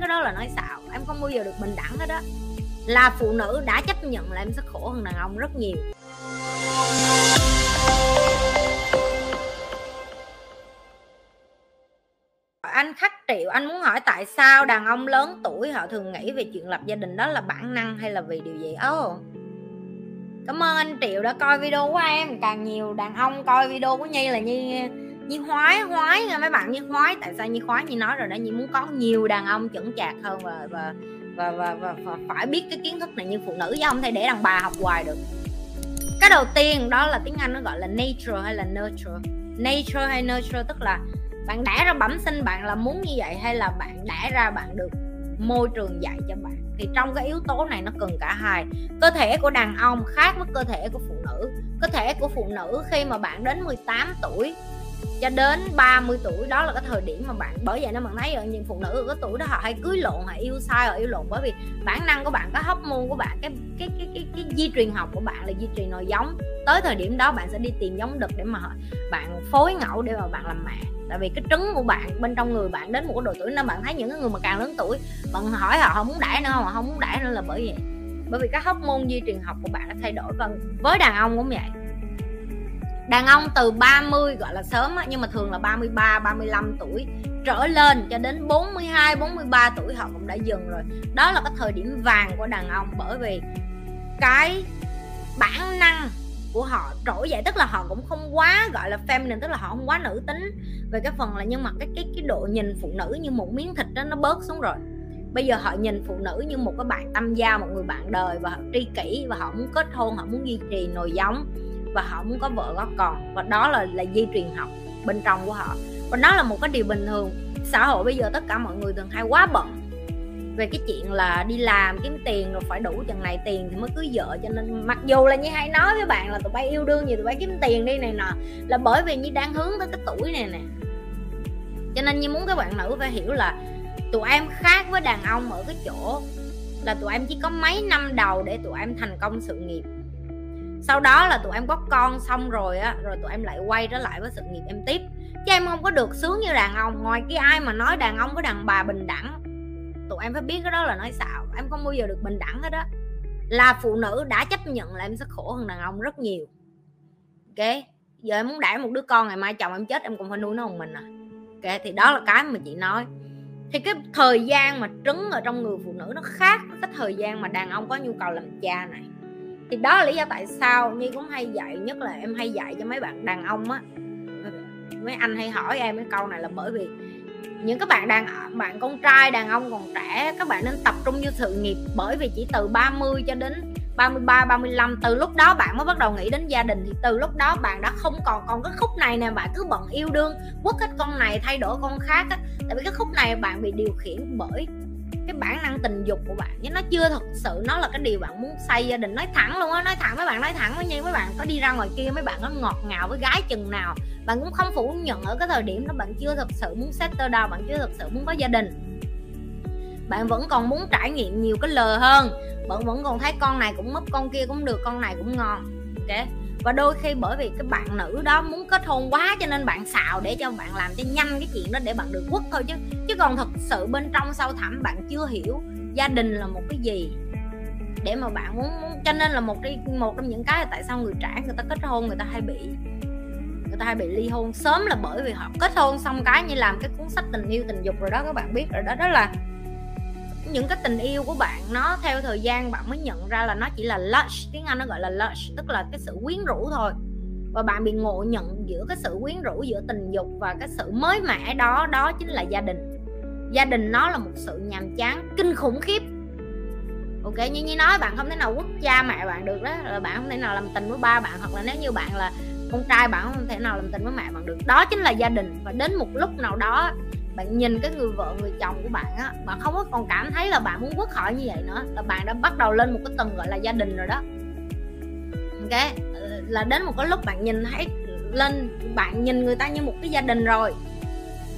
cái đó là nói xạo, em không bao giờ được bình đẳng hết đó là phụ nữ đã chấp nhận là em sẽ khổ hơn đàn ông rất nhiều. Anh khắc triệu, anh muốn hỏi tại sao đàn ông lớn tuổi họ thường nghĩ về chuyện lập gia đình đó là bản năng hay là vì điều gì? Ồ oh. cảm ơn anh triệu đã coi video của em. Càng nhiều đàn ông coi video của nhi là nhi nhi khoái khoái nha mấy bạn nhi khoái tại sao nhi khoái nhi nói rồi đó? Nhi muốn có nhiều đàn ông chững chạc hơn và và và, và, và, và phải biết cái kiến thức này như phụ nữ chứ không thể để đàn bà học hoài được. Cái đầu tiên đó là tiếng anh nó gọi là nature hay là nurture? Nature hay nurture tức là bạn đã ra bẩm sinh bạn là muốn như vậy hay là bạn đã ra bạn được môi trường dạy cho bạn? Thì trong cái yếu tố này nó cần cả hai. Cơ thể của đàn ông khác với cơ thể của phụ nữ. Cơ thể của phụ nữ khi mà bạn đến 18 tuổi cho đến 30 tuổi đó là cái thời điểm mà bạn bởi vậy nó bạn thấy ở những phụ nữ ở cái tuổi đó họ hay cưới lộn họ yêu sai họ yêu lộn. Bởi vì bản năng của bạn cái hóc môn của bạn cái cái cái cái, cái di truyền học của bạn là di truyền nòi giống. Tới thời điểm đó bạn sẽ đi tìm giống đực để mà bạn phối ngẫu để mà bạn làm mẹ. Tại vì cái trứng của bạn bên trong người bạn đến một cái độ tuổi nên bạn thấy những người mà càng lớn tuổi bạn hỏi họ không muốn đẻ nữa không? Họ không muốn đẻ nữa là bởi vì bởi vì các hóc môn di truyền học của bạn đã thay đổi và với đàn ông cũng vậy đàn ông từ 30 gọi là sớm á, nhưng mà thường là 33 35 tuổi trở lên cho đến 42 43 tuổi họ cũng đã dừng rồi. Đó là cái thời điểm vàng của đàn ông bởi vì cái bản năng của họ trỗi dậy tức là họ cũng không quá gọi là feminine tức là họ không quá nữ tính về cái phần là nhưng mà cái cái cái độ nhìn phụ nữ như một miếng thịt đó nó bớt xuống rồi. Bây giờ họ nhìn phụ nữ như một cái bạn tâm giao một người bạn đời và họ tri kỷ và họ muốn kết hôn họ muốn duy trì nồi giống và họ muốn có vợ có con. Và đó là là di truyền học bên trong của họ. Và đó là một cái điều bình thường. Xã hội bây giờ tất cả mọi người thường hay quá bận về cái chuyện là đi làm, kiếm tiền, rồi phải đủ chừng này tiền thì mới cưới vợ. Cho nên mặc dù là như hay nói với bạn là tụi bay yêu đương gì, tụi bay kiếm tiền đi này nọ, là bởi vì như đang hướng tới cái tuổi này nè. Cho nên như muốn các bạn nữ phải hiểu là tụi em khác với đàn ông ở cái chỗ là tụi em chỉ có mấy năm đầu để tụi em thành công sự nghiệp sau đó là tụi em có con xong rồi á, rồi tụi em lại quay trở lại với sự nghiệp em tiếp. Chứ em không có được sướng như đàn ông. Ngoài cái ai mà nói đàn ông với đàn bà bình đẳng, tụi em phải biết cái đó là nói xạo. Em không bao giờ được bình đẳng hết đó là phụ nữ đã chấp nhận là em sẽ khổ hơn đàn ông rất nhiều. Ok? Giờ em muốn đẻ một đứa con, ngày mai chồng em chết, em cũng phải nuôi nó một mình à. Ok? Thì đó là cái mà chị nói. Thì cái thời gian mà trứng ở trong người phụ nữ nó khác với cái thời gian mà đàn ông có nhu cầu làm cha này thì đó là lý do tại sao như cũng hay dạy, nhất là em hay dạy cho mấy bạn đàn ông á. Mấy anh hay hỏi em cái câu này là bởi vì những các bạn đàn, bạn con trai, đàn ông còn trẻ, các bạn nên tập trung vô sự nghiệp. Bởi vì chỉ từ 30 cho đến 33 35 từ lúc đó bạn mới bắt đầu nghĩ đến gia đình. Thì từ lúc đó bạn đã không còn còn cái khúc này nè, bạn cứ bận yêu đương, quất hết con này, thay đổi con khác á. Tại vì cái khúc này bạn bị điều khiển bởi cái bản năng tình dục của bạn. Chứ nó chưa thật sự, nó là cái điều bạn muốn xây gia đình. Nói thẳng luôn á, nói thẳng với bạn nói thẳng với nhau, mấy bạn có đi ra ngoài kia, mấy bạn có ngọt ngào với gái chừng nào, bạn cũng không phủ nhận ở cái thời điểm đó bạn chưa thật sự muốn settle down bạn chưa thật sự muốn có gia đình. Bạn vẫn còn muốn trải nghiệm nhiều cái lờ hơn, bạn vẫn còn thấy con này cũng mất, con kia cũng được, con này cũng ngon. Ok? Và đôi khi bởi vì cái bạn nữ đó muốn kết hôn quá cho nên bạn xạo để cho bạn làm cho nhanh cái chuyện đó để bạn được quất thôi chứ. Chứ còn thật sự bên trong sâu thẳm bạn chưa hiểu gia đình là một cái gì. Để mà bạn muốn, muốn cho nên là một cái một trong những cái là tại sao người trẻ người ta kết hôn người ta hay bị người ta hay bị ly hôn sớm là bởi vì họ kết hôn xong cái như làm cái cuốn sách tình yêu tình dục rồi đó các bạn biết rồi đó. Đó là những cái tình yêu của bạn nó theo thời gian bạn mới nhận ra là nó chỉ là lush, tiếng anh nó gọi là lush, tức là cái sự quyến rũ thôi. Và bạn bị ngộ nhận giữa cái sự quyến rũ giữa tình dục và cái sự mới mẻ đó đó chính là gia đình. Gia đình nó là một sự nhàm chán, kinh khủng khiếp. Ok như như nói bạn không thể nào quốc cha mẹ bạn được đó, là bạn không thể nào làm tình với ba bạn, hoặc là nếu như bạn là con trai bạn không thể nào làm tình với mẹ bạn được. Đó chính là gia đình. Và đến một lúc nào đó bạn nhìn cái người vợ, người chồng của bạn á bạn không có còn cảm thấy là bạn muốn quất họ như vậy nữa, là bạn đã bắt đầu lên một cái tầng gọi là gia đình rồi đó. Ok ờ, là đến một cái lúc bạn nhìn thấy lên, bạn nhìn người ta như một cái gia đình rồi.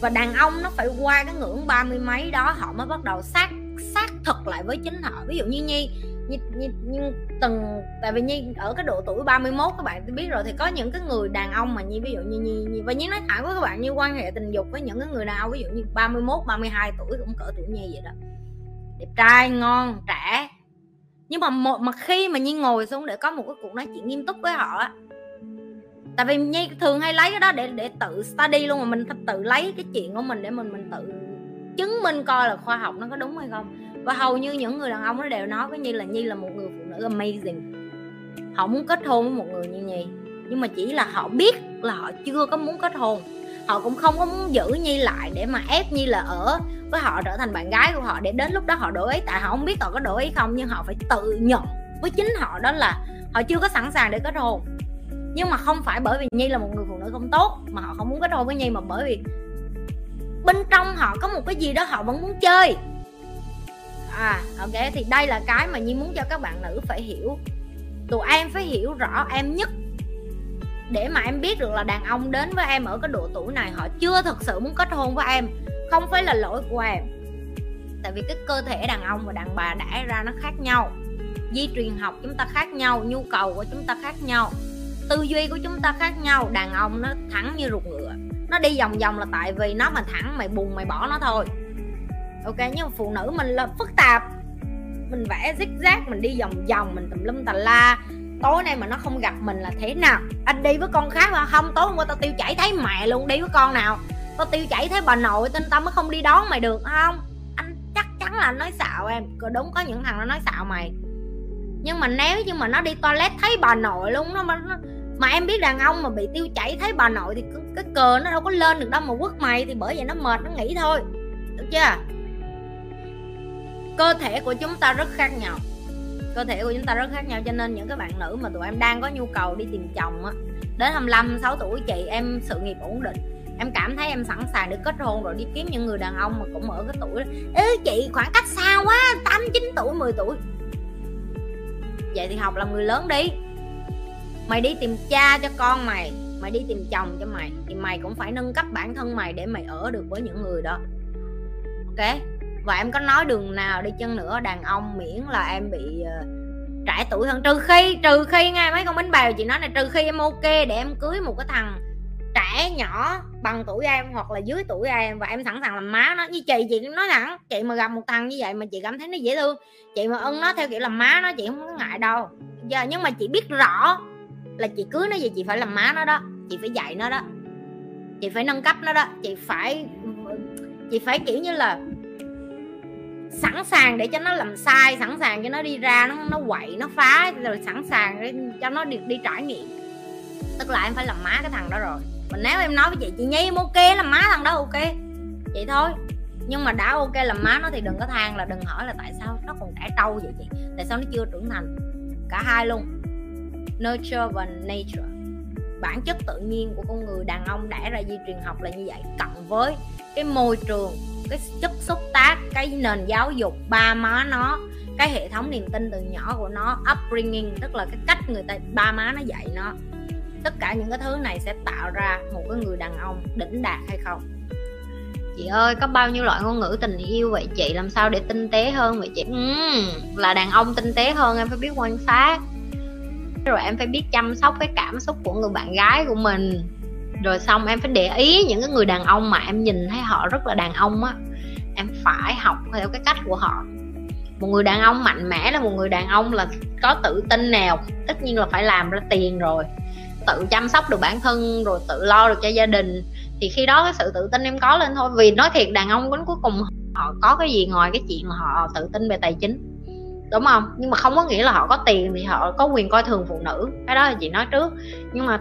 Và đàn ông nó phải qua cái ngưỡng ba mươi mấy đó, họ mới bắt đầu xác xác thực lại với chính họ. Ví dụ như nhi như, như, như từng tại vì như ở cái độ tuổi 31 các bạn biết rồi thì có những cái người đàn ông mà như ví dụ như như, như và như nói thẳng với các bạn như quan hệ tình dục với những cái người nào ví dụ như 31 32 tuổi cũng cỡ tuổi nhi vậy đó. Đẹp trai ngon trẻ. Nhưng mà một mà khi mà nhi ngồi xuống để có một cái cuộc nói chuyện nghiêm túc với họ á tại vì nhi thường hay lấy cái đó để để tự study luôn mà mình tự lấy cái chuyện của mình để mình mình tự chứng minh coi là khoa học nó có đúng hay không và hầu như những người đàn ông nó đều nói với nhi là nhi là một người phụ nữ amazing. Họ muốn kết hôn với một người như nhi. Nhưng mà chỉ là họ biết là họ chưa có muốn kết hôn. Họ cũng không có muốn giữ nhi lại để mà ép nhi là ở với họ, trở thành bạn gái của họ để đến lúc đó họ đổi ý. Tại họ không biết họ có đổi ý không, nhưng họ phải tự nhận với chính họ đó là họ chưa có sẵn sàng để kết hôn. Nhưng mà không phải bởi vì nhi là một người phụ nữ không tốt mà họ không muốn kết hôn với nhi, mà bởi vì bên trong họ có một cái gì đó họ vẫn muốn chơi à ok. Thì đây là cái mà nhi muốn cho các bạn nữ phải hiểu. Tụi em phải hiểu rõ em nhất. Để mà em biết được là đàn ông đến với em ở cái độ tuổi này, họ chưa thực sự muốn kết hôn với em. Không phải là lỗi của em. Tại vì cái cơ thể đàn ông và đàn bà đã ra nó khác nhau. Di truyền học chúng ta khác nhau, nhu cầu của chúng ta khác nhau, tư duy của chúng ta khác nhau. Đàn ông nó thẳng như ruột ngựa. Nó đi vòng vòng là tại vì nó mà thẳng, mày buồn mày bỏ nó thôi ok nhưng mà phụ nữ mình là phức tạp. Mình vẽ zig zag mình đi vòng vòng mình tùm lum tà la. Tối nay mà nó không gặp mình là thế nào? Anh đi với con khác mà không tối hôm qua tao tiêu chảy thấy mẹ luôn đi với con nào? Tao tiêu chảy thấy bà nội tin tao mới không đi đón mày được không? Anh chắc chắn là nói xạo em. Đúng có những thằng nó nói xạo mày. Nhưng mà nếu như mà nó đi toilet thấy bà nội luôn nó mà nó, mà em biết đàn ông mà bị tiêu chảy thấy bà nội thì cái cờ nó đâu có lên được đâu mà quất mày thì bởi vậy nó mệt nó nghỉ thôi. Được chưa? Cơ thể của chúng ta rất khác nhau. Cơ thể của chúng ta rất khác nhau, cho nên những cái bạn nữ mà tụi em đang có nhu cầu đi tìm chồng á, đến 25 6 tuổi, chị em sự nghiệp ổn định. Em cảm thấy em sẵn sàng để kết hôn rồi đi kiếm những người đàn ông mà cũng ở cái tuổi đó. Ê, chị khoảng cách xa quá, tám chín tuổi 10 tuổi. Vậy thì học làm người lớn đi. Mày đi tìm cha cho con mày mày đi tìm chồng cho mày, thì mày cũng phải nâng cấp bản thân mày để mày ở được với những người đó. Ok? Và em có nói đường nào đi chân nữa đàn ông miễn là em bị ờ, uh, trẻ tuổi hơn. Trừ khi trừ khi ngay mấy con bánh bèo chị nói này trừ khi em ok để em cưới một cái thằng trẻ nhỏ bằng tuổi em hoặc là dưới tuổi em và em sẵn sàng làm má nó. Như chị chị nói thẳng chị mà gặp một thằng như vậy mà chị cảm thấy nó dễ thương chị mà ưng nó theo kiểu làm má nó chị không có ngại đâu. Giờ nhưng mà chị biết rõ là chị cưới nó gì chị phải làm má nó đó chị phải dạy nó đó chị phải nâng cấp nó đó chị phải chị phải kiểu như là sẵn sàng để cho nó làm sai, sẵn sàng cho nó đi ra, nó nó quậy, nó phá, rồi sẵn sàng để cho nó được đi trải nghiệm. Tức là em phải làm má cái thằng đó rồi. Mà nếu em nói với chị chị nhi em ok làm má thằng đó, ok. Vậy thôi. Nhưng mà đã ok làm má nó thì đừng có than là đừng hỏi là tại sao nó còn trẻ trâu vậy chị. Tại sao nó chưa trưởng thành? Cả hai luôn. Nurture và nature. Bản chất tự nhiên của con người đàn ông đã ra di truyền học là như vậy. Cộng với cái môi trường cái chất xúc tác cái nền giáo dục ba má nó cái hệ thống niềm tin từ nhỏ của nó upbringing tức là cái cách người ta ba má nó dạy nó. Tất cả những cái thứ này sẽ tạo ra một cái người đàn ông đỉnh đạt hay không? Chị ơi có bao nhiêu loại ngôn ngữ tình yêu vậy chị? Làm sao để tinh tế hơn vậy chị? Ừ, là đàn ông tinh tế hơn em phải biết quan sát. Rồi em phải biết chăm sóc cái cảm xúc của người bạn gái của mình rồi xong em phải để ý những cái người đàn ông mà em nhìn thấy họ rất là đàn ông á. Em phải học theo cái cách của họ. Một người đàn ông mạnh mẽ là một người đàn ông là có tự tin nào, tất nhiên là phải làm ra tiền rồi. Tự chăm sóc được bản thân, rồi tự lo được cho gia đình. Thì khi đó cái sự tự tin em có lên thôi. Vì nói thiệt, đàn ông đến cuối cùng họ có cái gì ngoài cái chuyện mà họ tự tin về tài chính. Đúng không? Nhưng mà không có nghĩa là họ có tiền thì họ có quyền coi thường phụ nữ. Cái đó là chị nói trước. Nhưng mà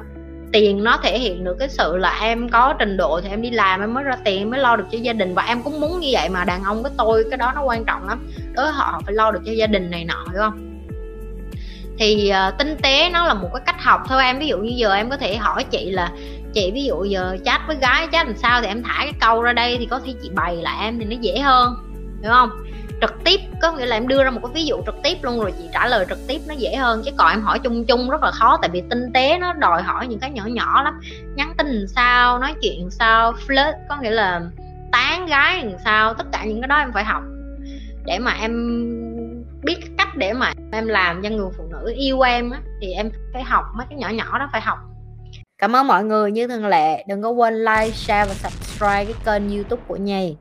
tiền nó thể hiện được cái sự là em có trình độ thì em đi làm em mới ra tiền em mới lo được cho gia đình. Và em cũng muốn như vậy mà đàn ông với tôi cái đó nó quan trọng lắm. Đối với họ phải lo được cho gia đình này nọ hiểu không? Thì uh, tinh tế nó là một cái cách học thôi em. Ví dụ như giờ em có thể hỏi chị là chị ví dụ giờ chat với gái chat làm sao? Thì em thả cái câu ra đây thì có thể chị bày lại em thì nó dễ hơn hiểu không? Trực tiếp, có nghĩa là em đưa ra một cái ví dụ trực tiếp luôn rồi chị trả lời trực tiếp nó dễ hơn. Chứ còn em hỏi chung chung rất là khó, tại vì tinh tế nó đòi hỏi những cái nhỏ nhỏ lắm. Nhắn tin làm sao, nói chuyện làm sao, flirt, có nghĩa là tán gái làm sao, tất cả những cái đó em phải học. Để mà em biết cách để mà em làm cho người phụ nữ yêu em á, thì em phải học mấy cái nhỏ nhỏ đó phải học. Cảm ơn mọi người, như thường lệ, đừng có quên like, share và subscribe cái kênh youtube của nhì